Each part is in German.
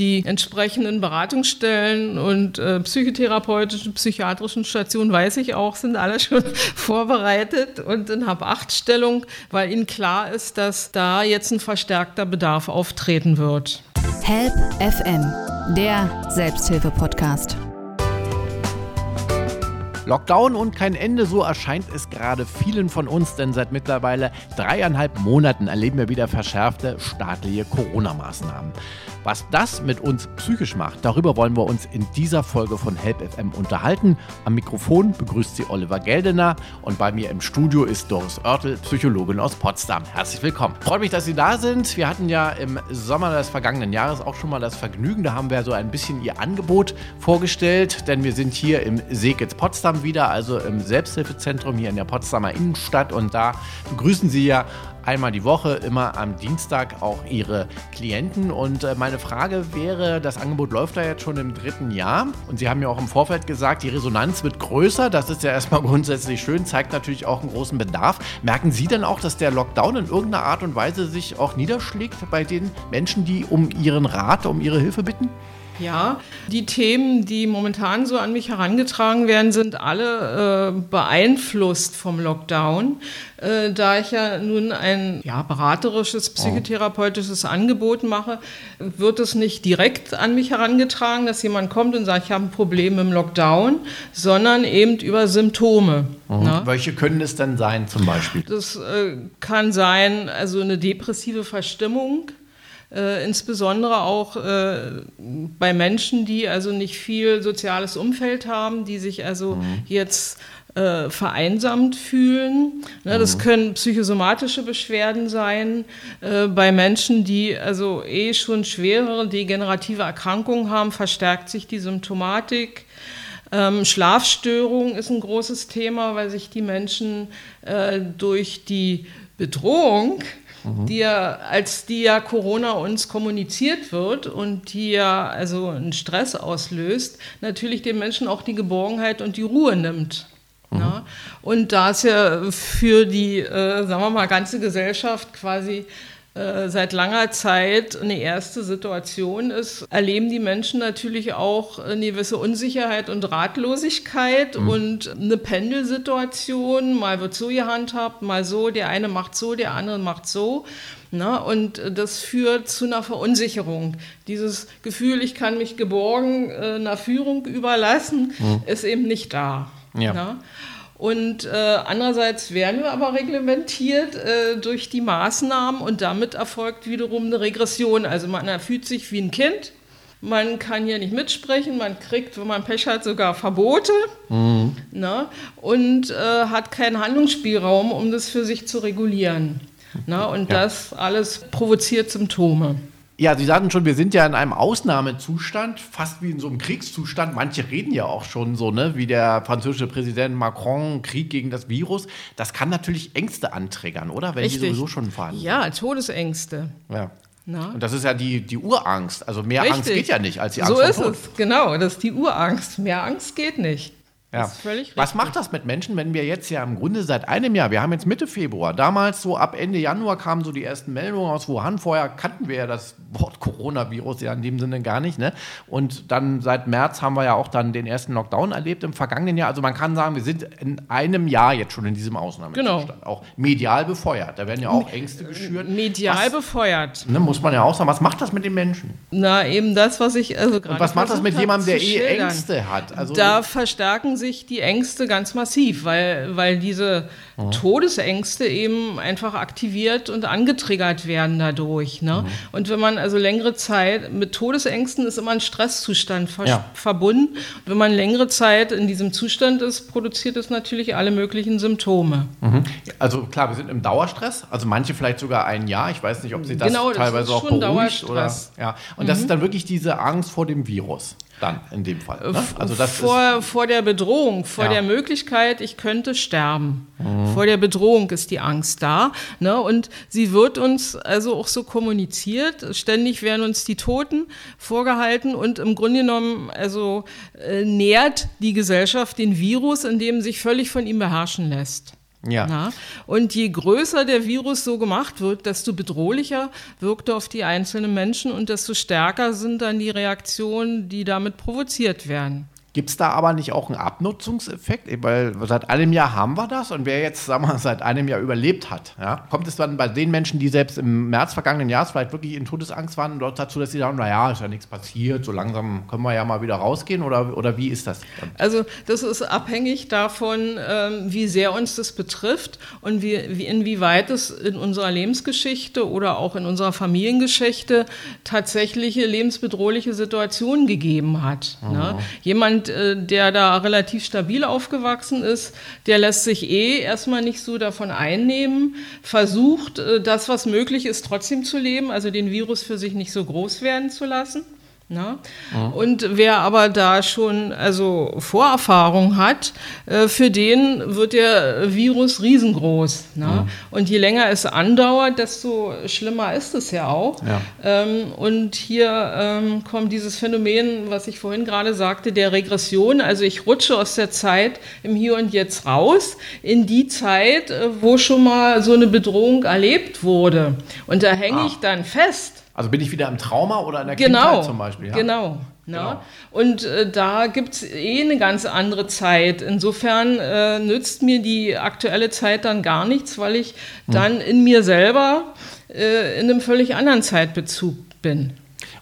die entsprechenden Beratungsstellen und äh, psychotherapeutischen, psychiatrischen Stationen, weiß ich auch, sind alle schon vorbereitet und in Hab-Acht-Stellung, weil ihnen klar ist, dass da jetzt ein verstärkter Bedarf auftreten wird. Help FM, der Selbsthilfe-Podcast. Lockdown und kein Ende, so erscheint es gerade vielen von uns, denn seit mittlerweile dreieinhalb Monaten erleben wir wieder verschärfte staatliche Corona-Maßnahmen. Was das mit uns psychisch macht, darüber wollen wir uns in dieser Folge von Help FM unterhalten. Am Mikrofon begrüßt sie Oliver Geldener und bei mir im Studio ist Doris Oertel, Psychologin aus Potsdam. Herzlich willkommen. Freut mich, dass Sie da sind. Wir hatten ja im Sommer des vergangenen Jahres auch schon mal das Vergnügen. Da haben wir so ein bisschen Ihr Angebot vorgestellt, denn wir sind hier im Seekitz Potsdam wieder, also im Selbsthilfezentrum hier in der Potsdamer Innenstadt und da begrüßen Sie ja einmal die Woche, immer am Dienstag auch ihre Klienten. Und äh, meine Frage wäre, das Angebot läuft da jetzt schon im dritten Jahr und Sie haben ja auch im Vorfeld gesagt, die Resonanz wird größer. Das ist ja erstmal grundsätzlich schön, zeigt natürlich auch einen großen Bedarf. Merken Sie denn auch, dass der Lockdown in irgendeiner Art und Weise sich auch niederschlägt bei den Menschen, die um ihren Rat, um ihre Hilfe bitten? Ja, die Themen, die momentan so an mich herangetragen werden, sind alle äh, beeinflusst vom Lockdown. Äh, da ich ja nun ein ja, beraterisches, psychotherapeutisches Angebot mache, wird es nicht direkt an mich herangetragen, dass jemand kommt und sagt, ich habe ein Problem im Lockdown, sondern eben über Symptome. Mhm. Ne? Welche können es denn sein zum Beispiel? Das äh, kann sein, also eine depressive Verstimmung äh, insbesondere auch äh, bei Menschen, die also nicht viel soziales Umfeld haben, die sich also mhm. jetzt äh, vereinsamt fühlen. Ne, das mhm. können psychosomatische Beschwerden sein äh, bei Menschen, die also eh schon schwerere degenerative Erkrankungen haben, verstärkt sich die Symptomatik. Ähm, Schlafstörung ist ein großes Thema, weil sich die Menschen äh, durch die Bedrohung mhm. die ja, als die ja Corona uns kommuniziert wird und die ja also einen Stress auslöst, natürlich den Menschen auch die Geborgenheit und die Ruhe nimmt. Mhm. Ja? Und da es ja für die, äh, sagen wir mal, ganze Gesellschaft quasi äh, seit langer Zeit eine erste Situation ist, erleben die Menschen natürlich auch eine gewisse Unsicherheit und Ratlosigkeit mhm. und eine Pendelsituation. Mal wird so gehandhabt, mal so, der eine macht so, der andere macht so. Na, und das führt zu einer Verunsicherung. Dieses Gefühl, ich kann mich geborgen äh, einer Führung überlassen, mhm. ist eben nicht da. Ja. Na? Und äh, andererseits werden wir aber reglementiert äh, durch die Maßnahmen und damit erfolgt wiederum eine Regression. Also man fühlt sich wie ein Kind, man kann hier nicht mitsprechen, man kriegt, wenn man Pech hat, sogar Verbote mhm. ne? und äh, hat keinen Handlungsspielraum, um das für sich zu regulieren. Ne? Und ja. das alles provoziert Symptome. Ja, Sie sagten schon, wir sind ja in einem Ausnahmezustand, fast wie in so einem Kriegszustand. Manche reden ja auch schon so, ne, wie der französische Präsident Macron, Krieg gegen das Virus. Das kann natürlich Ängste anträgern, oder? Wenn Richtig. die sowieso schon fahren. Ja, Todesängste. Ja. Na? Und das ist ja die, die Urangst. Also mehr Richtig. Angst geht ja nicht als die Angst So ist Tod. es, genau. Das ist die Urangst. Mehr Angst geht nicht. Ja. Was macht das mit Menschen, wenn wir jetzt ja im Grunde seit einem Jahr, wir haben jetzt Mitte Februar, damals so ab Ende Januar kamen so die ersten Meldungen aus Wuhan. Vorher kannten wir ja das Wort Coronavirus ja in dem Sinne gar nicht. Ne? Und dann seit März haben wir ja auch dann den ersten Lockdown erlebt im vergangenen Jahr. Also man kann sagen, wir sind in einem Jahr jetzt schon in diesem Ausnahmezustand. Genau. Auch medial befeuert. Da werden ja auch Ängste geschürt. Medial was, befeuert. Ne, muss man ja auch sagen. Was macht das mit den Menschen? Na, eben das, was ich also gerade. Und was macht das mit jemandem, der eh Ängste hat? Also, da verstärken sich die Ängste ganz massiv, weil, weil diese mhm. Todesängste eben einfach aktiviert und angetriggert werden dadurch. Ne? Mhm. Und wenn man also längere Zeit mit Todesängsten ist immer ein Stresszustand ver ja. verbunden. Und wenn man längere Zeit in diesem Zustand ist, produziert es natürlich alle möglichen Symptome. Mhm. Also klar, wir sind im Dauerstress, also manche vielleicht sogar ein Jahr. Ich weiß nicht, ob Sie das genau, teilweise das auch beruhigt oder ja. Und das ist mhm. dann wirklich diese Angst vor dem Virus dann in dem Fall. Ne? Also das vor, vor der Bedrohung, vor ja. der Möglichkeit, ich könnte sterben. Mhm. Vor der Bedrohung ist die Angst da. Ne? Und sie wird uns also auch so kommuniziert. Ständig werden uns die Toten vorgehalten und im Grunde genommen also äh, nährt die Gesellschaft den Virus, indem sich völlig von ihm beherrschen lässt. Ja. Na? Und je größer der Virus so gemacht wird, desto bedrohlicher wirkt er auf die einzelnen Menschen und desto stärker sind dann die Reaktionen, die damit provoziert werden. Gibt es da aber nicht auch einen Abnutzungseffekt? Weil seit einem Jahr haben wir das und wer jetzt, sagen wir, seit einem Jahr überlebt hat, ja, kommt es dann bei den Menschen, die selbst im März vergangenen Jahres vielleicht wirklich in Todesangst waren, dort dazu, dass sie sagen, naja, ist ja nichts passiert, so langsam können wir ja mal wieder rausgehen oder, oder wie ist das? Also das ist abhängig davon, ähm, wie sehr uns das betrifft und wie, wie, inwieweit es in unserer Lebensgeschichte oder auch in unserer Familiengeschichte tatsächliche lebensbedrohliche Situationen gegeben hat. Mhm. Ne? Jemand jemand, äh, der da relativ stabil aufgewachsen ist, der lässt sich eh erstmal nicht so davon einnehmen, versucht, äh, das, was möglich ist, trotzdem zu leben, also den Virus für sich nicht so groß werden zu lassen. Ne? Ja. Und wer aber da schon also Vorerfahrung hat, äh, für den wird der Virus riesengroß. Ne? Ja. Und je länger es andauert, desto schlimmer ist es ja auch. Ja. Ähm, und hier ähm, kommt dieses Phänomen, was ich vorhin gerade sagte, der Regression. Also ich rutsche aus der Zeit im Hier und Jetzt raus in die Zeit, äh, wo schon mal so eine Bedrohung erlebt wurde. Und da hänge ah. ich dann fest. Also bin ich wieder im Trauma oder in der genau, Kindheit zum Beispiel? Ja? Genau. Ne? Genau. Und äh, da gibt es eh eine ganz andere Zeit. Insofern äh, nützt mir die aktuelle Zeit dann gar nichts, weil ich hm. dann in mir selber äh, in einem völlig anderen Zeitbezug bin.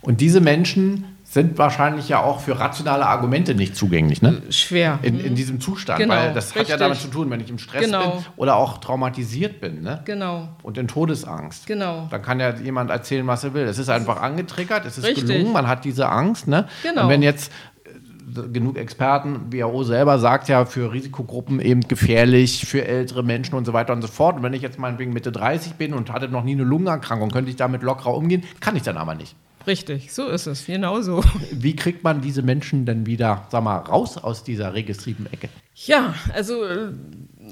Und diese Menschen sind wahrscheinlich ja auch für rationale Argumente nicht zugänglich. Ne? Schwer. In, in diesem Zustand, genau, weil das richtig. hat ja damit zu tun, wenn ich im Stress genau. bin oder auch traumatisiert bin. Ne? Genau. Und in Todesangst. Genau. Dann kann ja jemand erzählen, was er will. Es ist einfach angetriggert, es ist richtig. gelungen, man hat diese Angst. Ne? Genau. Und wenn jetzt äh, genug Experten, WHO selber sagt ja, für Risikogruppen eben gefährlich, für ältere Menschen und so weiter und so fort. Und wenn ich jetzt meinetwegen Mitte 30 bin und hatte noch nie eine Lungenerkrankung, könnte ich damit lockerer umgehen, kann ich dann aber nicht. Richtig, so ist es, genau so. Wie kriegt man diese Menschen denn wieder, sag mal, raus aus dieser registrierten Ecke? Ja, also äh,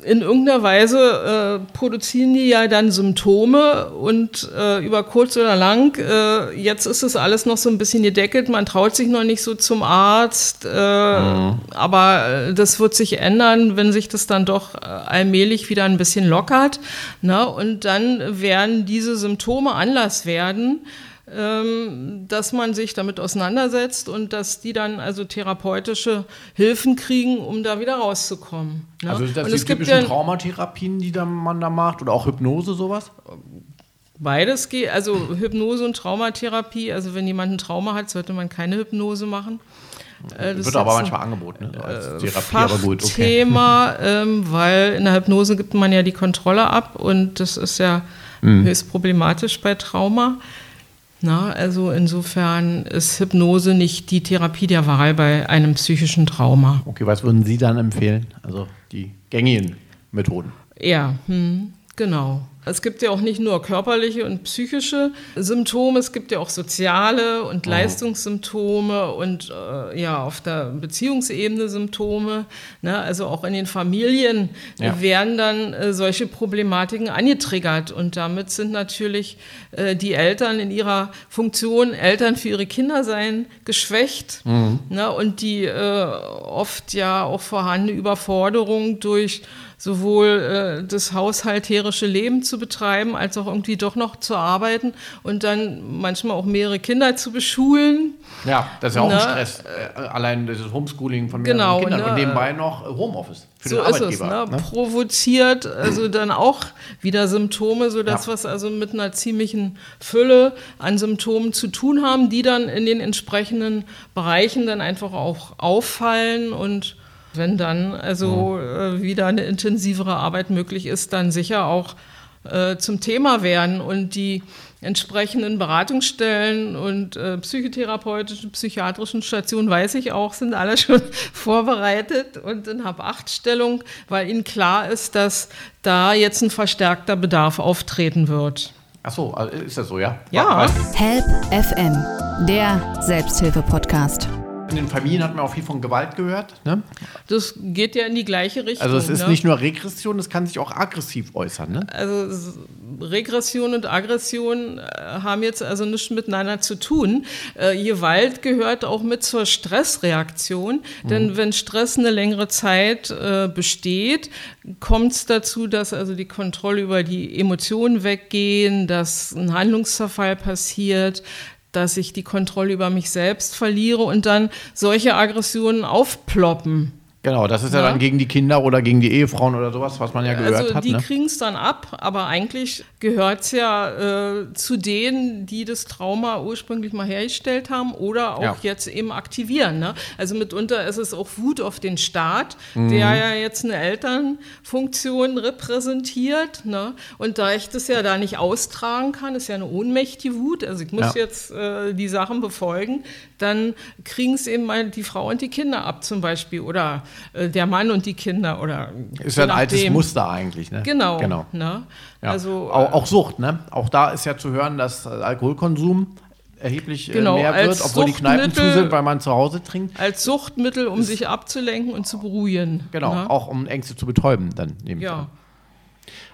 in irgendeiner Weise äh, produzieren die ja dann Symptome und äh, über kurz oder lang, äh, jetzt ist es alles noch so ein bisschen gedeckelt, man traut sich noch nicht so zum Arzt, äh, mhm. aber äh, das wird sich ändern, wenn sich das dann doch allmählich wieder ein bisschen lockert. Ne? Und dann werden diese Symptome Anlass werden, dass man sich damit auseinandersetzt und dass die dann also therapeutische Hilfen kriegen, um da wieder rauszukommen. Ne? Also das die typischen ja, Traumatherapien, die man da macht oder auch Hypnose sowas? Beides geht, also Hypnose und Traumatherapie. Also wenn jemand ein Trauma hat, sollte man keine Hypnose machen. Äh, das wird aber manchmal angeboten, ne? als äh, Therapie, aber gut. Okay. Thema, ähm, weil in der Hypnose gibt man ja die Kontrolle ab und das ist ja mhm. höchst problematisch bei Trauma. Na, also insofern ist Hypnose nicht die Therapie der Wahl bei einem psychischen Trauma. Okay, was würden Sie dann empfehlen? Also die gängigen Methoden. Ja, hm, genau. Es gibt ja auch nicht nur körperliche und psychische Symptome, es gibt ja auch soziale und mhm. Leistungssymptome und äh, ja, auf der Beziehungsebene Symptome. Ne? Also auch in den Familien ja. werden dann äh, solche Problematiken angetriggert und damit sind natürlich äh, die Eltern in ihrer Funktion, Eltern für ihre Kinder sein, geschwächt mhm. ne? und die äh, oft ja auch vorhandene Überforderung durch sowohl äh, das haushalterische Leben zu betreiben, als auch irgendwie doch noch zu arbeiten und dann manchmal auch mehrere Kinder zu beschulen. Ja, das ist ja auch ne? ein Stress. Äh, allein das Homeschooling von mehreren genau, Kindern ne? und nebenbei noch Homeoffice für so den Arbeitgeber. Ist es, ne? Ne? Provoziert also dann auch wieder Symptome, so dass ja. wir also mit einer ziemlichen Fülle an Symptomen zu tun haben, die dann in den entsprechenden Bereichen dann einfach auch auffallen und wenn dann also äh, wieder eine intensivere Arbeit möglich ist, dann sicher auch äh, zum Thema werden und die entsprechenden Beratungsstellen und äh, psychotherapeutischen, psychiatrischen Stationen, weiß ich auch, sind alle schon vorbereitet und in Hab-Acht-Stellung, weil ihnen klar ist, dass da jetzt ein verstärkter Bedarf auftreten wird. Ach so, also ist das so, ja? Ja. Help FM, der Selbsthilfe-Podcast. In den Familien hat man auch viel von Gewalt gehört. Ne? Das geht ja in die gleiche Richtung. Also es ist ne? nicht nur Regression, es kann sich auch aggressiv äußern. Ne? Also Regression und Aggression äh, haben jetzt also nichts miteinander zu tun. Äh, Gewalt gehört auch mit zur Stressreaktion, mhm. denn wenn Stress eine längere Zeit äh, besteht, kommt es dazu, dass also die Kontrolle über die Emotionen weggehen, dass ein Handlungszerfall passiert, dass ich die Kontrolle über mich selbst verliere und dann solche Aggressionen aufploppen. Genau, das ist ja, ja, dann gegen die Kinder oder gegen die Ehefrauen oder sowas, was man ja gehört also hat. Die ne? kriegen es dann ab, aber eigentlich gehört es ja äh, zu denen, die das Trauma ursprünglich mal hergestellt haben oder auch ja. jetzt eben aktivieren. Ne? Also mitunter ist es auch Wut auf den Staat, mhm. der ja jetzt eine Elternfunktion repräsentiert. Ne? Und da ich das ja da nicht austragen kann, ist ja eine ohnmächtige Wut, also ich muss ja. jetzt äh, die Sachen befolgen, dann kriegen es eben mal die Frau und die Kinder ab zum Beispiel oder äh, der Mann und die Kinder oder ist ja ein altes Muster eigentlich, ne? Genau. genau. Ne? Ja. Also auch, auch, Sucht, ne? Auch da ist ja zu hören, dass Alkoholkonsum erheblich äh, genau, mehr wird, obwohl die Kneipen zu sind, weil man zu Hause trinkt. Als Suchtmittel, um sich abzulenken und zu beruhigen. Genau, ne? auch um Ängste zu betäuben, dann nehme ich ja.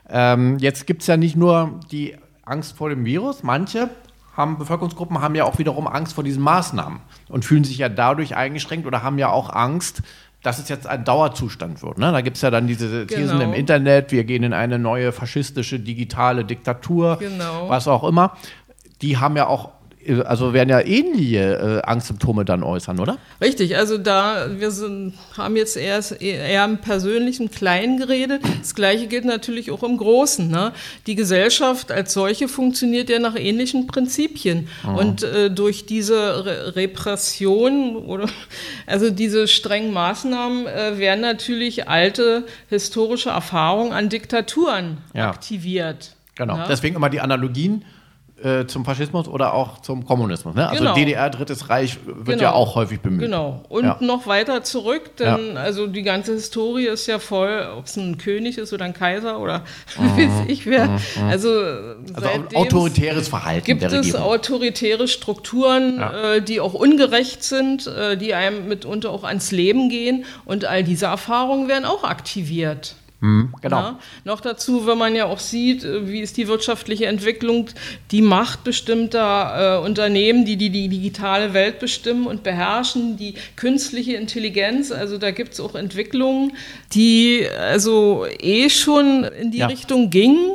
Ähm, jetzt gibt es ja nicht nur die Angst vor dem Virus, manche haben Bevölkerungsgruppen haben ja auch wiederum Angst vor diesen Maßnahmen und fühlen sich ja dadurch eingeschränkt oder haben ja auch Angst, dass es jetzt ein Dauerzustand wird. Ne? Da gibt es ja dann diese Thesen genau. im Internet, wir gehen in eine neue faschistische digitale Diktatur, genau. was auch immer. Die haben ja auch also werden ja ähnliche äh, Angstsymptome dann äußern, oder? Richtig, also da wir sind, haben jetzt eher, eher im persönlichen Kleinen geredet. Das Gleiche gilt natürlich auch im Großen. Ne? Die Gesellschaft als solche funktioniert ja nach ähnlichen Prinzipien. Mhm. Und äh, durch diese Re Repression oder also diese strengen Maßnahmen äh, werden natürlich alte historische Erfahrungen an Diktaturen ja. aktiviert. Genau, ja? deswegen immer die Analogien äh, zum Faschismus oder auch zum Kommunismus. Ne? Also genau. DDR, Drittes Reich wird genau. ja auch häufig bemüht. Genau. Und ja. noch weiter zurück, denn ja. also die ganze Historie ist ja voll, ob es ein König ist oder ein Kaiser oder mhm. weiß ich wer. Mhm. Also, also autoritäres Verhalten. Gibt es autoritäre Strukturen, ja. äh, die auch ungerecht sind, äh, die einem mitunter auch ans Leben gehen und all diese Erfahrungen werden auch aktiviert. Mhm, genau. Ja, noch dazu, wenn man ja auch sieht, äh, wie ist die wirtschaftliche Entwicklung, die Macht bestimmter äh, Unternehmen, die, die die digitale Welt bestimmen und beherrschen, die künstliche Intelligenz, also da gibt es auch Entwicklungen, die also eh schon in die ja. Richtung gingen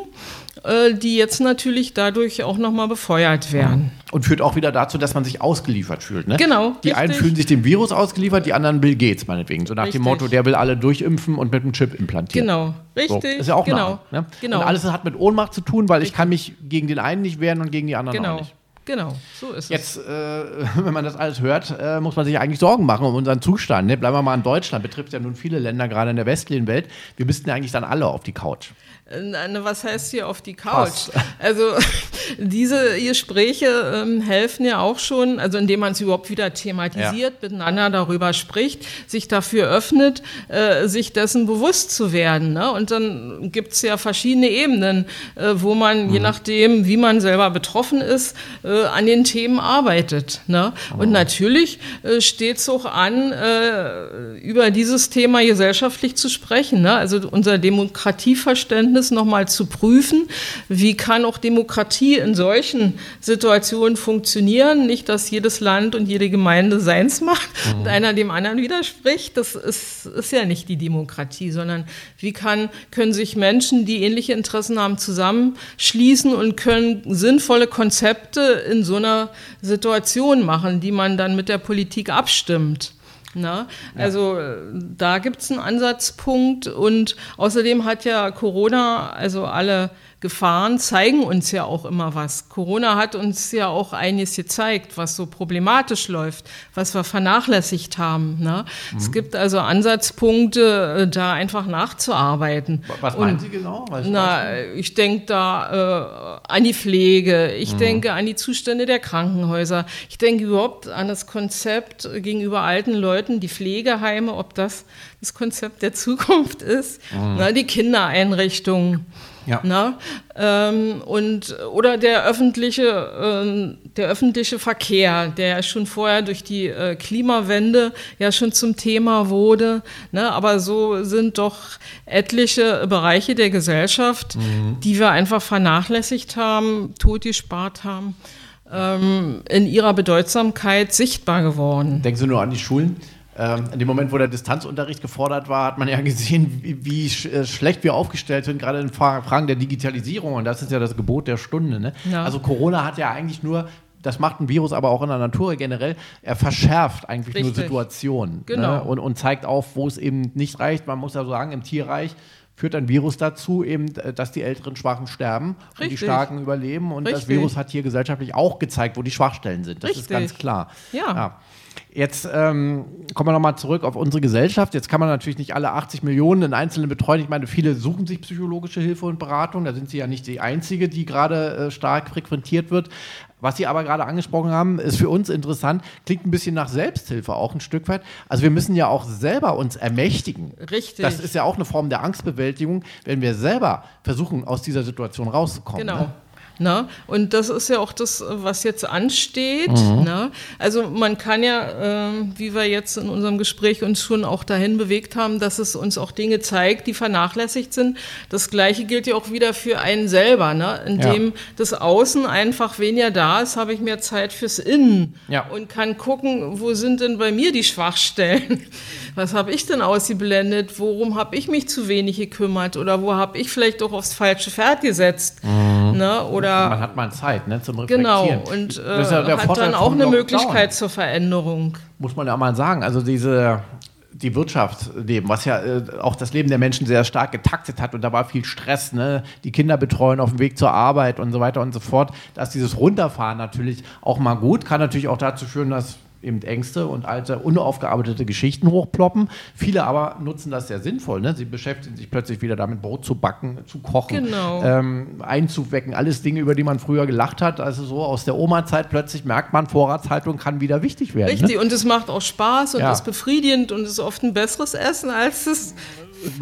äh, die jetzt natürlich dadurch auch nochmal befeuert werden. Und führt auch wieder dazu, dass man sich ausgeliefert fühlt. Ne? Genau. Die richtig. einen fühlen sich dem Virus ausgeliefert, die anderen Bill Gates meinetwegen. So nach richtig. dem Motto, der will alle durchimpfen und mit einem Chip implantieren. Genau, richtig. So. ist ja auch genau. Nah, ne? genau. Und alles hat mit Ohnmacht zu tun, weil richtig. ich kann mich gegen den einen nicht wehren und gegen die anderen genau. auch nicht. Genau, so ist Jetzt, es. Jetzt, äh, wenn man das alles hört, äh, muss man sich eigentlich Sorgen machen um unseren Zustand. Ne? Bleiben wir mal in Deutschland, betrifft ja nun viele Länder, gerade in der westlichen Welt. Wir müssten ja eigentlich dann alle auf die Couch. Äh, was heißt hier auf die Couch? Fast. Also diese Gespräche ähm, helfen ja auch schon, also indem man es überhaupt wieder thematisiert, ja. miteinander darüber spricht, sich dafür öffnet, äh, sich dessen bewusst zu werden. Ne? Und dann gibt es ja verschiedene Ebenen, äh, wo man, mhm. je nachdem, wie man selber betroffen ist, äh, an den Themen arbeitet. Ne? Mhm. Und natürlich äh, steht es auch an, äh, über dieses Thema gesellschaftlich zu sprechen. Ne? Also unser Demokratieverständnis Verständnis nochmal zu prüfen, wie kann auch Demokratie in solchen Situationen funktionieren. Nicht, dass jedes Land und jede Gemeinde seins macht mhm. und einer dem anderen widerspricht. Das ist, ist ja nicht die Demokratie, sondern wie kann, können sich Menschen, die ähnliche Interessen haben, zusammenschließen und können sinnvolle Konzepte in so einer Situation machen, die man dann mit der Politik abstimmt. Na? Ja. Also da gibt es einen Ansatzpunkt und außerdem hat ja Corona also alle Gefahren zeigen uns ja auch immer was. Corona hat uns ja auch einiges gezeigt, was so problematisch läuft, was wir vernachlässigt haben. Ne? Mhm. Es gibt also Ansatzpunkte, äh, da einfach nachzuarbeiten. Was meinen Und, Sie genau? Weiß na, ich denke da äh, an die Pflege, ich mhm. denke an die Zustände der Krankenhäuser, ich denke überhaupt an das Konzept gegenüber alten Leuten, die Pflegeheime, ob das das Konzept der Zukunft ist, mhm. na, die Kindereinrichtungen. Ja. Na? Ähm, und, oder der öffentliche, äh, der öffentliche Verkehr, der schon vorher durch die äh, Klimawende ja schon zum Thema wurde. Ne? Aber so sind doch etliche Bereiche der Gesellschaft, mhm. die wir einfach vernachlässigt haben, totgespart haben, ähm, in ihrer Bedeutsamkeit sichtbar geworden. Denken Sie nur an die Schulen? Ähm, in dem Moment, wo der Distanzunterricht gefordert war, hat man ja gesehen, wie, wie sch äh, schlecht wir aufgestellt sind, gerade in Fragen der Digitalisierung. Und das ist ja das Gebot der Stunde. Ne? Ja. Also Corona hat ja eigentlich nur das macht ein Virus aber auch in der Natur generell, er verschärft eigentlich Richtig. nur Situationen ne? genau. ne? und, und zeigt auf, wo es eben nicht reicht. Man muss ja sagen, im Tierreich führt ein Virus dazu, eben, dass die älteren Schwachen sterben Richtig. und die Starken überleben. Und Richtig. das Virus hat hier gesellschaftlich auch gezeigt, wo die Schwachstellen sind. Das ist ganz klar. ja. ja. Jetzt ähm, kommen wir nochmal zurück auf unsere Gesellschaft. Jetzt kann man natürlich nicht alle 80 Millionen in Einzelnen betreuen. Ich meine, viele suchen sich psychologische Hilfe und Beratung. Da sind sie ja nicht die Einzige, die gerade äh, stark frequentiert wird. Was Sie aber gerade angesprochen haben, ist für uns interessant, klingt ein bisschen nach Selbsthilfe auch ein Stück weit. Also wir müssen ja auch selber uns ermächtigen. Richtig. Das ist ja auch eine Form der Angstbewältigung, wenn wir selber versuchen, aus dieser Situation rauszukommen. Genau. Ne? Ne? Und das ist ja auch das, was jetzt ansteht. Mhm. Ne? Also man kann ja, äh, wie wir jetzt in unserem Gespräch uns schon auch dahin bewegt haben, dass es uns auch Dinge zeigt, die vernachlässigt sind. Das Gleiche gilt ja auch wieder für einen selber. Ne? Indem ja. das Außen einfach weniger da ist, habe ich mehr Zeit fürs Innen ja. und kann gucken, wo sind denn bei mir die Schwachstellen? Was habe ich denn ausgeblendet? Worum habe ich mich zu wenig gekümmert? Oder wo habe ich vielleicht auch aufs falsche Pferd gesetzt? Mhm. Ne? Oder oder man hat mal Zeit ne, zum Reflektieren. Genau, und äh, ja hat dann auch eine Möglichkeit zur Veränderung. Muss man ja mal sagen. Also diese die Wirtschaft leben, was ja äh, auch das Leben der Menschen sehr stark getaktet hat und da war viel Stress, ne? die Kinder betreuen auf dem Weg zur Arbeit und so weiter und so fort. Da ist dieses Runterfahren natürlich auch mal gut, kann natürlich auch dazu führen, dass eben Ängste und alte, unaufgearbeitete Geschichten hochploppen. Viele aber nutzen das sehr sinnvoll. Ne? Sie beschäftigen sich plötzlich wieder damit, Brot zu backen, zu kochen, genau. ähm, einzuwecken. Alles Dinge, über die man früher gelacht hat. Also so aus der Oma-Zeit plötzlich merkt man, Vorratshaltung kann wieder wichtig werden. Richtig, ne? und es macht auch Spaß und ja. ist befriedigend und ist oft ein besseres Essen als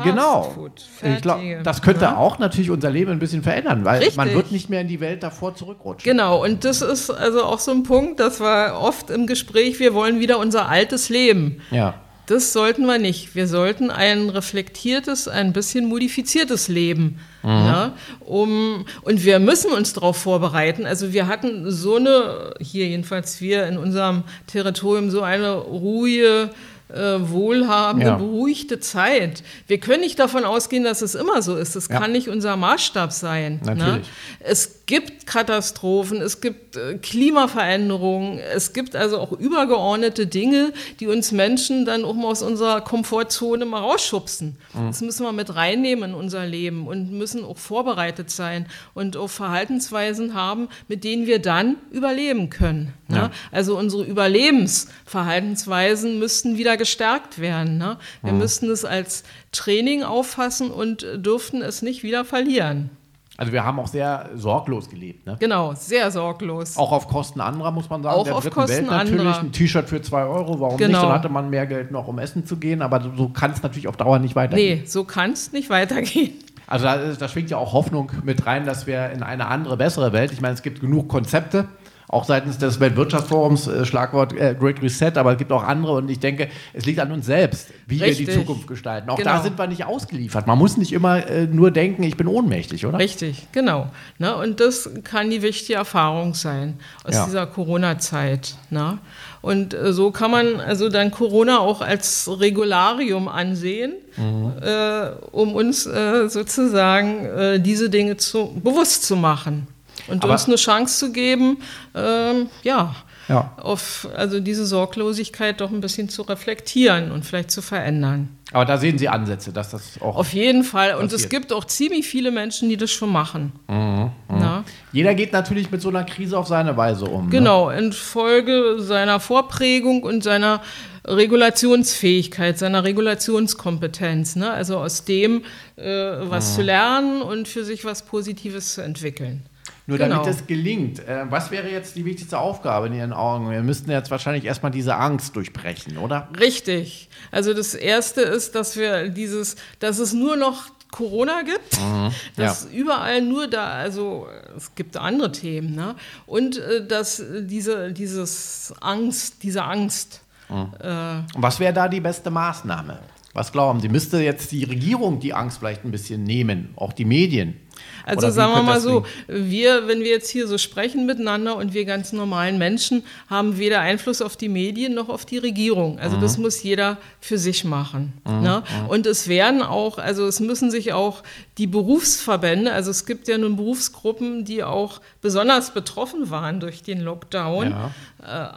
genau. Ich glaube, das könnte ja. auch natürlich unser Leben ein bisschen verändern, weil Richtig. man wird nicht mehr in die Welt davor zurückrutschen. Genau, und das ist also auch so ein Punkt, das war oft im Gespräch, wir wollen wieder unser altes Leben. Ja. Das sollten wir nicht. Wir sollten ein reflektiertes, ein bisschen modifiziertes Leben. Mhm. Ja, um, und wir müssen uns darauf vorbereiten. Also wir hatten so eine, hier jedenfalls wir in unserem Territorium, so eine ruhige äh, wohlhabende, ja. beruhigte Zeit. Wir können nicht davon ausgehen, dass es immer so ist. Das ja. kann nicht unser Maßstab sein. Ne? Natürlich. Ne? Es gibt Katastrophen, es gibt äh, Klimaveränderungen, es gibt also auch übergeordnete Dinge, die uns Menschen dann auch mal aus unserer Komfortzone mal rausschubsen. Mhm. Das müssen wir mit reinnehmen in unser Leben und müssen auch vorbereitet sein und auch Verhaltensweisen haben, mit denen wir dann überleben können. Ne? Ja. Also unsere Überlebensverhaltensweisen müssten wieder gestärkt werden. Ne? Wir mhm. müssten es als Training auffassen und dürften es nicht wieder verlieren. Also wir haben auch sehr sorglos gelebt. Ne? Genau, sehr sorglos. Auch auf Kosten anderer, muss man sagen. Auch Der auf Kosten Welt natürlich. Anderer. Ein T-Shirt für zwei Euro, warum genau. nicht? Dann hatte man mehr Geld noch, um essen zu gehen. Aber so kann es natürlich auf Dauer nicht weitergehen. Nee, so kann es nicht weitergehen. Also da, da schwingt ja auch Hoffnung mit rein, dass wir in eine andere, bessere Welt, ich meine, es gibt genug Konzepte, auch seitens des Weltwirtschaftsforums, äh, Schlagwort äh, Great Reset, aber es gibt auch andere und ich denke, es liegt an uns selbst, wie Richtig. wir die Zukunft gestalten. Auch genau. da sind wir nicht ausgeliefert. Man muss nicht immer äh, nur denken, ich bin ohnmächtig, oder? Richtig, genau. Ne? Und das kann die wichtige Erfahrung sein aus ja. dieser Corona-Zeit. Ne? Und äh, so kann man also dann Corona auch als Regularium ansehen, mhm. äh, um uns äh, sozusagen diese Dinge zu, bewusst zu machen und Aber uns eine Chance zu geben, ähm, ja, ja, auf also diese Sorglosigkeit doch ein bisschen zu reflektieren und vielleicht zu verändern. Aber da sehen Sie Ansätze, dass das auch. Auf jeden Fall. Und passiert. es gibt auch ziemlich viele Menschen, die das schon machen. Mhm, mh. Jeder geht natürlich mit so einer Krise auf seine Weise um. Ne? Genau, ne? infolge seiner Vorprägung und seiner Regulationsfähigkeit, seiner Regulationskompetenz. Ne? Also aus dem äh, was mhm. zu lernen und für sich was Positives zu entwickeln. Nur genau. damit das gelingt, äh, was wäre jetzt die wichtigste Aufgabe in Ihren Augen? Wir müssten jetzt wahrscheinlich erstmal diese Angst durchbrechen, oder? Richtig. Also das Erste ist, dass wir dieses, dass es nur noch Corona gibt, mhm, dass ja. überall nur da, also es gibt andere Themen, ne? Und äh, dass diese, dieses Angst, diese Angst. Mhm. Äh, Was wäre da die beste Maßnahme? Was glauben Sie? Müsste jetzt die Regierung die Angst vielleicht ein bisschen nehmen, auch die Medien? Also sagen wir mal so, wir, wenn wir jetzt hier so sprechen miteinander und wir ganz normalen Menschen, haben weder Einfluss auf die Medien noch auf die Regierung. Also mhm. das muss jeder für sich machen. Mhm. Ne? Mhm. Und es werden auch, also es müssen sich auch die Berufsverbände, also es gibt ja nun Berufsgruppen, die auch besonders betroffen waren durch den Lockdown. Ja.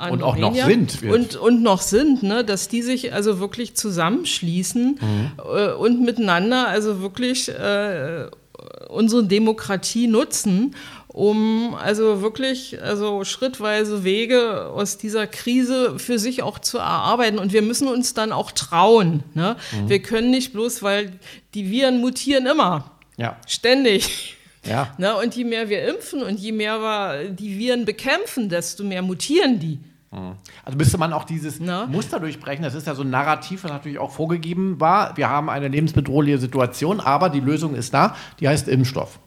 Äh, und auch noch sind. Und, und noch sind, ne? dass die sich also wirklich zusammenschließen mhm. äh, und miteinander also wirklich äh, unsere Demokratie nutzen, um also wirklich also schrittweise Wege aus dieser Krise für sich auch zu erarbeiten. Und wir müssen uns dann auch trauen. Ne? Mhm. Wir können nicht bloß, weil die Viren mutieren immer. Ja. Ständig. Ja. Ne? Und je mehr wir impfen und je mehr wir die Viren bekämpfen, desto mehr mutieren die. Mhm. Also müsste man auch dieses Na? Muster durchbrechen. Das ist ja so ein Narrativ, das natürlich auch vorgegeben war. Wir haben eine lebensbedrohliche Situation, aber die Lösung ist da, die heißt Impfstoff.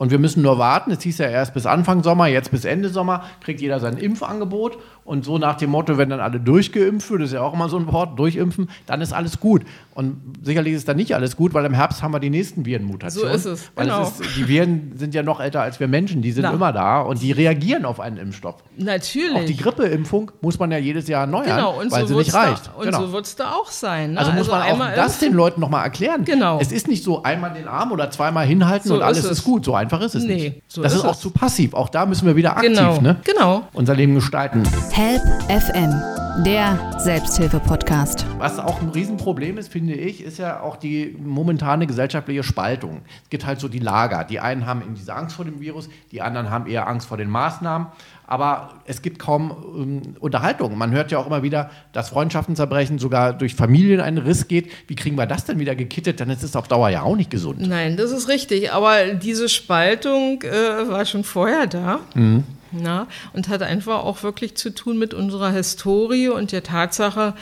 Und wir müssen nur warten. Es hieß ja erst bis Anfang Sommer, jetzt bis Ende Sommer kriegt jeder sein Impfangebot. Und so nach dem Motto, wenn dann alle durchgeimpft wird, ist ja auch immer so ein Wort, durchimpfen, dann ist alles gut. Und sicherlich ist dann nicht alles gut, weil im Herbst haben wir die nächsten Virenmutationen. So ist es. Weil genau. es ist, die Viren sind ja noch älter als wir Menschen, die sind Na. immer da und die reagieren auf einen Impfstoff. Natürlich. Auch die Grippeimpfung muss man ja jedes Jahr erneuern, genau. weil so sie nicht reicht. Da, und genau. so wird es da auch sein. Ne? Also muss also man auch das den Leuten nochmal erklären. Genau. Es ist nicht so einmal den Arm oder zweimal hinhalten so und alles ist, ist, gut. So einfach ist es nee, nicht. So das ist, ist auch zu passiv. Auch da müssen wir wieder aktiv genau. Ne? genau. unser Leben gestalten. Help FM, der Selbsthilfe-Podcast. Was auch ein Riesenproblem ist, finde ich, ist ja auch die momentane gesellschaftliche Spaltung. Es gibt halt so die Lager. Die einen haben eben diese Angst vor dem Virus, die anderen haben eher Angst vor den Maßnahmen. Aber es gibt kaum ähm, Unterhaltung. Man hört ja auch immer wieder, dass Freundschaften zerbrechen, sogar durch Familien ein Riss geht. Wie kriegen wir das denn wieder gekittet? Dann ist es auf Dauer ja auch nicht gesund. Nein, das ist richtig. Aber diese Spaltung äh, war schon vorher da. Mhm. Na, und hat einfach auch wirklich zu tun mit unserer Historie und der Tatsache,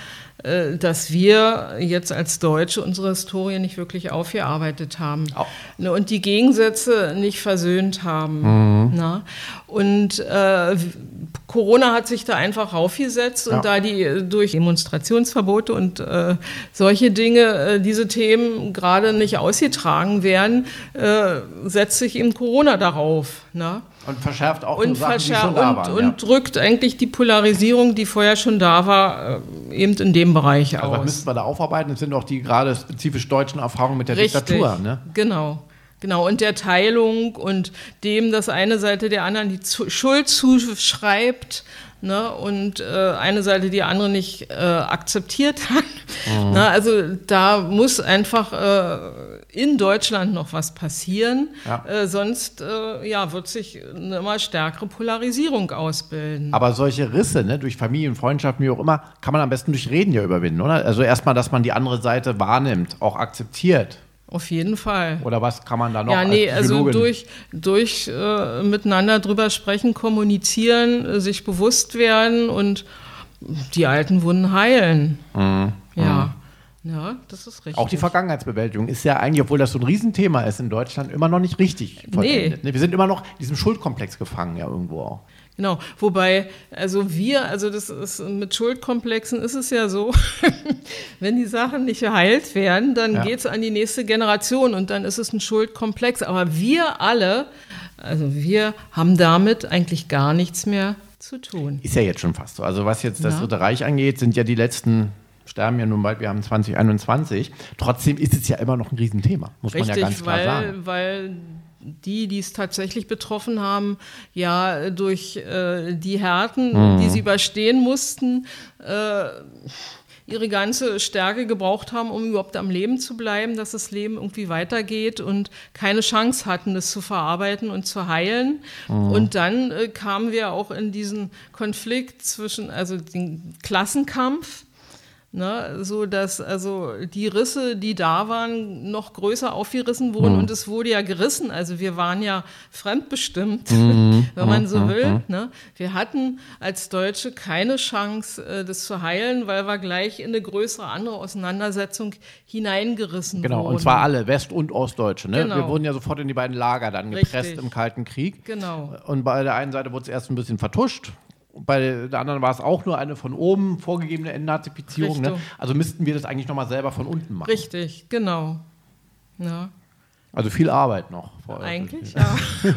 äh, dass wir jetzt als Deutsche unsere Historie nicht wirklich aufgearbeitet haben oh. und die Gegensätze nicht versöhnt haben. Mhm. Und äh, Corona hat sich da einfach raufgesetzt und ja. da die äh, durch Demonstrationsverbote und äh, solche Dinge, äh, diese Themen gerade nicht ausgetragen werden, äh, setzt sich eben Corona darauf. Ne? Und verschärft auch und Sachen, verschärft, die schon da waren. Und, ja. und drückt eigentlich die Polarisierung, die vorher schon da war, äh, eben in dem Bereich also aus. Was müssten wir da aufarbeiten? Das sind auch die gerade spezifisch deutschen Erfahrungen mit der Richtig, Diktatur. Ne? Genau. Genau, und der Teilung und dem, dass eine Seite der anderen die Schuld zuschreibt ne, und äh, eine Seite die andere nicht äh, akzeptiert hat. Mhm. Na, also da muss einfach äh, in Deutschland noch was passieren, ja. Äh, sonst äh, ja, wird sich eine immer stärkere Polarisierung ausbilden. Aber solche Risse ne, durch Familien, Freundschaften, wie auch immer, kann man am besten durch Reden ja überwinden, oder? Also erstmal, dass man die andere Seite wahrnimmt, auch akzeptiert. Auf jeden Fall. Oder was kann man da noch? Ja, nee, also durch, durch äh, miteinander drüber sprechen, kommunizieren, äh, sich bewusst werden und die alten Wunden heilen. Mhm. Ja. Mhm. Ja, das ist richtig. Auch die Vergangenheitsbewältigung ist ja eigentlich, obwohl das so ein Riesenthema ist in Deutschland, immer noch nicht richtig vollendet. Nee. Wir sind immer noch in diesem Schuldkomplex gefangen, ja, irgendwo auch. Genau, wobei, also wir, also das ist mit Schuldkomplexen ist es ja so, wenn die Sachen nicht geheilt werden, dann ja. geht es an die nächste Generation und dann ist es ein Schuldkomplex. Aber wir alle, also wir haben damit eigentlich gar nichts mehr zu tun. Ist ja jetzt schon fast so. Also was jetzt das ja. Dritte Reich angeht, sind ja die letzten sterben ja nun bald, wir haben 2021. Trotzdem ist es ja immer noch ein Riesenthema, muss Richtig, man ja ganz klar weil, sagen. Weil die, die es tatsächlich betroffen haben, ja durch äh, die Härten, mhm. die sie überstehen mussten, äh, ihre ganze Stärke gebraucht haben, um überhaupt am Leben zu bleiben, dass das Leben irgendwie weitergeht und keine Chance hatten, das zu verarbeiten und zu heilen. Mhm. Und dann äh, kamen wir auch in diesen Konflikt zwischen, also den Klassenkampf Ne, so dass also die Risse, die da waren, noch größer aufgerissen wurden mhm. und es wurde ja gerissen. Also wir waren ja fremdbestimmt, mhm. wenn man so mhm. will. Mhm. Ne? Wir hatten als Deutsche keine Chance, äh, das zu heilen, weil wir gleich in eine größere andere Auseinandersetzung hineingerissen genau, wurden. Genau, und zwar alle, West- und Ostdeutsche. Ne? Genau. Wir wurden ja sofort in die beiden Lager dann gepresst Richtig. im Kalten Krieg. Genau. Und bei der einen Seite wurde es erst ein bisschen vertuscht bei der anderen war es auch nur eine von oben vorgegebene Entnazifizierung. Ne? Also müssten wir das eigentlich nochmal selber von unten machen. Richtig, genau. Ja. Also viel Arbeit noch. Eigentlich, ja.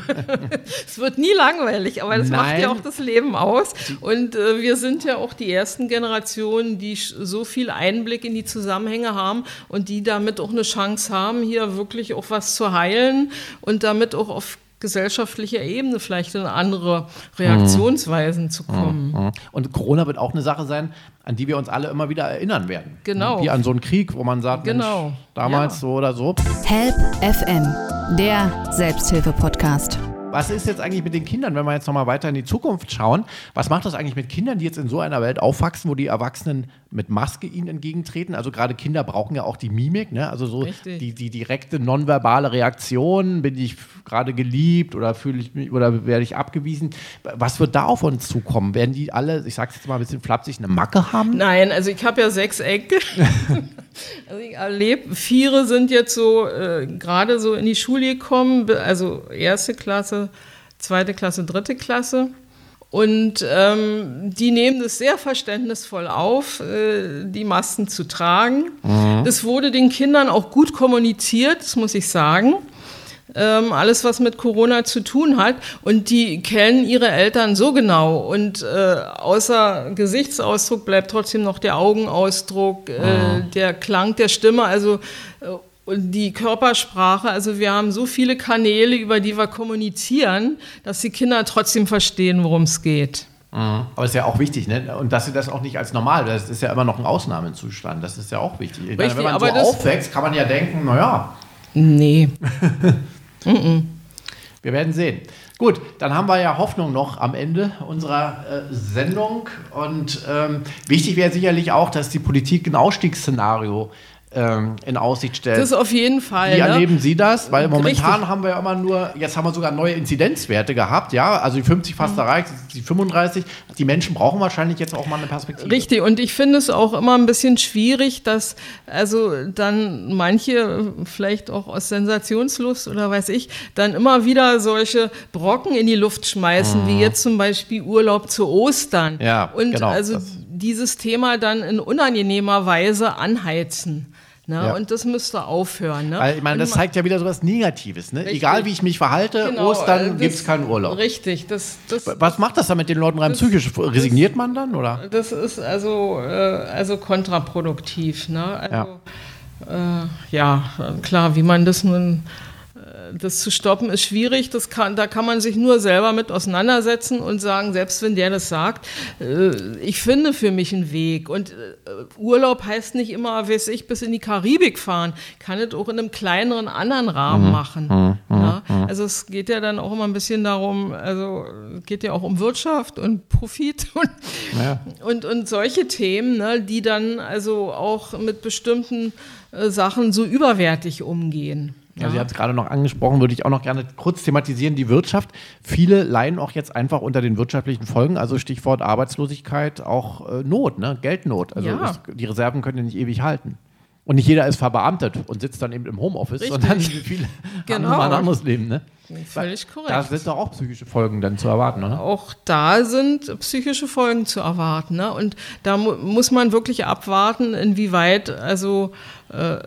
es wird nie langweilig, aber das Nein. macht ja auch das Leben aus. Und äh, wir sind ja auch die ersten Generationen, die so viel Einblick in die Zusammenhänge haben und die damit auch eine Chance haben, hier wirklich auch was zu heilen und damit auch auf gesellschaftlicher Ebene vielleicht in andere Reaktionsweisen mhm. zu kommen. Mhm. Und Corona wird auch eine Sache sein, an die wir uns alle immer wieder erinnern werden. Genau. Wie an so einen Krieg, wo man sagt, genau. Mensch, damals ja. so oder so. Help FM, der Selbsthilfe-Podcast. Was ist jetzt eigentlich mit den Kindern, wenn wir jetzt nochmal weiter in die Zukunft schauen? Was macht das eigentlich mit Kindern, die jetzt in so einer Welt aufwachsen, wo die Erwachsenen mit Maske ihnen entgegentreten? Also gerade Kinder brauchen ja auch die Mimik, ne? also so die, die direkte nonverbale Reaktion. Bin ich gerade geliebt oder fühle ich mich oder werde ich abgewiesen? Was wird da auf uns zukommen? Werden die alle, ich sage es jetzt mal ein bisschen flapsig, eine Macke haben? Nein, also ich habe ja sechs Enkel. also ich erlebe, vier sind jetzt so äh, gerade so in die Schule gekommen, also erste Klasse, zweite Klasse, dritte Klasse. Und ähm, die nehmen es sehr verständnisvoll auf, äh, die Masken zu tragen. Mhm. Das wurde den Kindern auch gut kommuniziert, das muss ich sagen. Ähm, alles, was mit Corona zu tun hat. Und die kennen ihre Eltern so genau. Und äh, außer Gesichtsausdruck bleibt trotzdem noch der Augenausdruck, äh, mhm. der Klang der Stimme. Also äh, und die Körpersprache, also wir haben so viele Kanäle, über die wir kommunizieren, dass die Kinder trotzdem verstehen, worum es geht. Mhm. Aber es ist ja auch wichtig, ne? Und dass sie das auch nicht als normal, das ist ja immer noch ein Ausnahmezustand, das ist ja auch wichtig. Richtig, meine, wenn man so aufwächst, kann man ja denken, naja. Nee. wir werden sehen. Gut, dann haben wir ja Hoffnung noch am Ende unserer äh, Sendung. Und ähm, wichtig wäre sicherlich auch, dass die Politik ein Ausstiegsszenario äh, ähm, in Aussicht stellt. Das auf jeden Fall. Wie ne? erleben Sie das? Weil momentan Richtig. haben wir ja immer nur, jetzt haben wir sogar neue Inzidenzwerte gehabt, ja, also die 50 fast mhm. erreicht, die 35. Die Menschen brauchen wahrscheinlich jetzt auch mal eine Perspektive. Richtig, und ich finde es auch immer ein bisschen schwierig, dass also dann manche, vielleicht auch aus Sensationslust oder weiß ich, dann immer wieder solche Brocken in die Luft schmeißen, mhm. wie jetzt zum Beispiel Urlaub zu Ostern. Ja, und genau, also dieses Thema dann in unangenehmer Weise anheizen. Ne? Ja. Und das müsste aufhören. Ne? Weil, ich meine, das zeigt ja wieder so was Negatives. Ne? Egal, wie ich mich verhalte, genau, Ostern äh, gibt es keinen Urlaub. Richtig. Das, das, was macht das dann mit den Leuten rein das, psychisch? Resigniert man dann? Oder? Das ist also, äh, also kontraproduktiv. Ne? Also, ja. Äh, ja, klar, wie man das nun das zu stoppen ist schwierig. Das kann, da kann man sich nur selber mit auseinandersetzen und sagen, selbst wenn der das sagt, äh, ich finde für mich einen Weg. Und äh, Urlaub heißt nicht immer, weiß ich, bis in die Karibik fahren. Kann es auch in einem kleineren anderen Rahmen mhm. machen. Mhm. Ja? Mhm. Also es geht ja dann auch immer ein bisschen darum, also es geht ja auch um Wirtschaft und Profit und, ja. und, und solche Themen, ne, die dann also auch mit bestimmten äh, Sachen so überwertig umgehen. Ja. Also, Sie haben es gerade noch angesprochen, würde ich auch noch gerne kurz thematisieren, die Wirtschaft. Viele leiden auch jetzt einfach unter den wirtschaftlichen Folgen, also Stichwort Arbeitslosigkeit, auch äh, Not, ne? Geldnot. Also ja. es, die Reserven können ja nicht ewig halten. Und nicht jeder ist verbeamtet und sitzt dann eben im Homeoffice, Richtig. sondern viele genau. haben ein anderes Leben. Ne? Völlig korrekt. Da sind doch auch psychische Folgen dann zu erwarten, oder? Auch da sind psychische Folgen zu erwarten. Ne? Und da mu muss man wirklich abwarten, inwieweit also äh,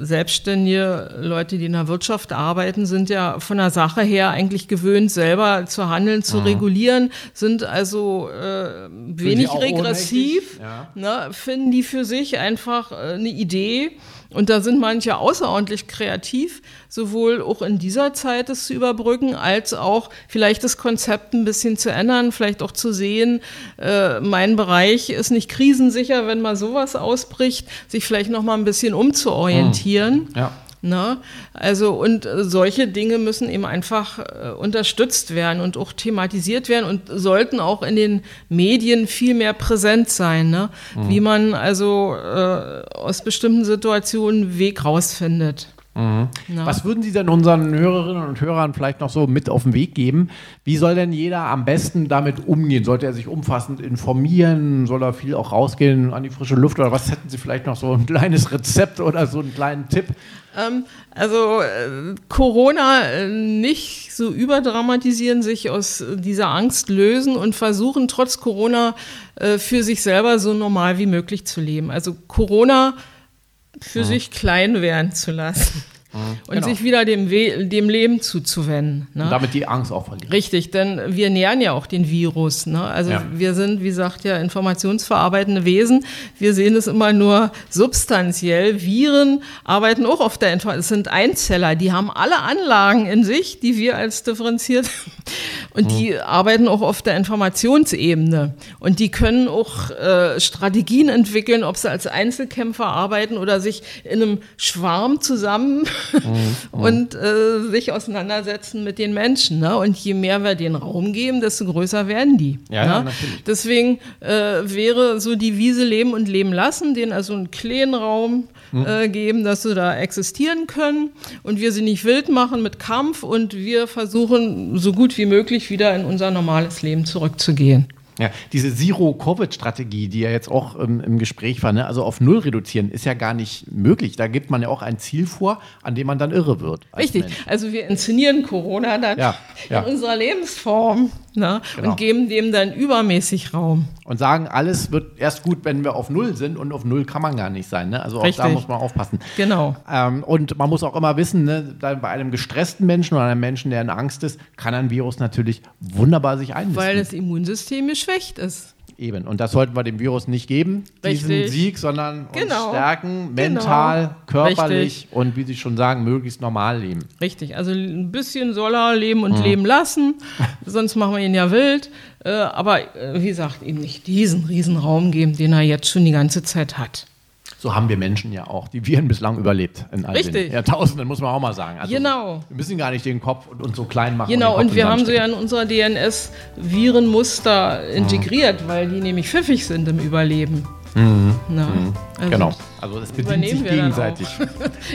selbstständige Leute, die in der Wirtschaft arbeiten, sind ja von der Sache her eigentlich gewöhnt, selber zu handeln, zu mhm. regulieren, sind also äh, wenig regressiv, ja. ne, finden die für sich einfach äh, eine Idee und da sind manche außerordentlich kreativ, sowohl auch in dieser Zeit es zu überbrücken, als auch vielleicht das Konzept ein bisschen zu ändern, vielleicht auch zu sehen, äh, mein Bereich ist nicht krisensicher, wenn mal sowas ausbricht, sich vielleicht noch mal ein bisschen umzuorientieren. Hm. Ja. Ne? Also und solche Dinge müssen eben einfach äh, unterstützt werden und auch thematisiert werden und sollten auch in den Medien viel mehr präsent sein, ne? Mhm. wie man also äh, aus bestimmten Situationen Weg rausfindet. Mhm. Was würden Sie denn unseren Hörerinnen und Hörern vielleicht noch so mit auf den Weg geben? Wie soll denn jeder am besten damit umgehen? Sollte er sich umfassend informieren? Soll er viel auch rausgehen an die frische Luft? Oder was hätten Sie vielleicht noch so ein kleines Rezept oder so einen kleinen Tipp? Ähm, also äh, Corona äh, nicht so überdramatisieren, sich aus dieser Angst lösen und versuchen trotz Corona äh, für sich selber so normal wie möglich zu leben. Also Corona für ja. sich klein werden zu lassen. Und genau. sich wieder dem, We dem Leben zuzuwenden. Ne? Und damit die Angst auch verlieren. Richtig, denn wir nähern ja auch den Virus. Ne? Also ja. wir sind, wie gesagt, ja informationsverarbeitende Wesen. Wir sehen es immer nur substanziell. Viren arbeiten auch auf der Information. Es sind Einzeller, die haben alle Anlagen in sich, die wir als differenziert und mhm. die arbeiten auch auf der Informationsebene. Und die können auch äh, Strategien entwickeln, ob sie als Einzelkämpfer arbeiten oder sich in einem Schwarm zusammen mhm. und äh, sich auseinandersetzen mit den Menschen. Ne? Und je mehr wir den Raum geben, desto größer werden die. Ja, ne? ja natürlich. Deswegen äh, wäre so die Wiese leben und leben lassen, denen also einen kleinen Raum mhm. äh, geben, dass sie da existieren können und wir sie nicht wild machen mit Kampf und wir versuchen so gut wie möglich wieder in unser normales Leben zurückzugehen. Ja, diese Zero-Covid-Strategie, die ja jetzt auch ähm, im Gespräch war, ne? also auf Null reduzieren, ist ja gar nicht möglich. Da gibt man ja auch ein Ziel vor, an dem man dann irre wird. Richtig. Mensch. Also wir inszenieren Corona dann ja, ja. in unserer Lebensform ne? Genau. und geben dem dann übermäßig Raum. Und sagen, alles wird erst gut, wenn wir auf Null sind und auf Null kann man gar nicht sein. Ne? Also auch Richtig. da muss man aufpassen. Genau. Ähm, und man muss auch immer wissen, ne, bei einem gestressten Menschen oder einem Menschen, der in Angst ist, kann ein Virus natürlich wunderbar sich einmischen. Weil das Immunsystem geschwächt ist. Eben. Und das sollten wir dem Virus nicht geben, Richtig. diesen Sieg, sondern genau. uns stärken, mental, genau. körperlich Richtig. und wie Sie schon sagen, möglichst normal leben. Richtig. Also ein bisschen soll er leben und mhm. leben lassen, sonst machen wir ihn ja wild. Äh, aber äh, wie gesagt, ihm nicht diesen Riesenraum geben, den er jetzt schon die ganze Zeit hat. So haben wir Menschen ja auch die Viren bislang überlebt in all Richtig. den Jahrtausenden, muss man auch mal sagen. Also genau. Wir müssen gar nicht den Kopf und uns so klein machen. Genau, und, und wir haben so ja in unserer DNS Virenmuster integriert, mhm. weil die nämlich pfiffig sind im Überleben. Mhm. Mhm. Also genau. Also es bedient sich gegenseitig.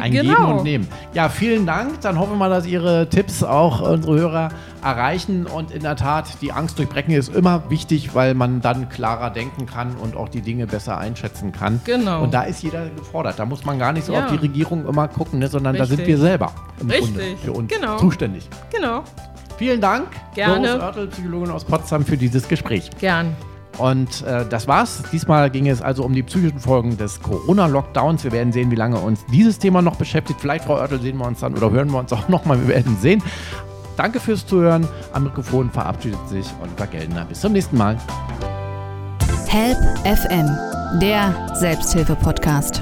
Ein genau. Geben und Nehmen. Ja, vielen Dank. Dann hoffen wir mal, dass Ihre Tipps auch unsere Hörer erreichen. Und in der Tat, die Angst durchbrechen ist immer wichtig, weil man dann klarer denken kann und auch die Dinge besser einschätzen kann. Genau. Und da ist jeder gefordert. Da muss man gar nicht so ja. auf die Regierung immer gucken, ne, sondern Richtig. da sind wir selber im Richtig. Grunde für uns genau. zuständig. Genau. Vielen Dank, Gerne. Doris Oertel, Psychologin aus Potsdam, für dieses Gespräch. Gern. Und äh, das war's. Diesmal ging es also um die psychischen Folgen des Corona-Lockdowns. Wir werden sehen, wie lange uns dieses Thema noch beschäftigt. Vielleicht, Frau Oertel, sehen wir uns dann oder hören wir uns auch nochmal. Wir werden sehen. Danke fürs Zuhören. Am Mikrofon verabschiedet sich Oliver Geldner. Bis zum nächsten Mal. Help FM, der Selbsthilfe-Podcast.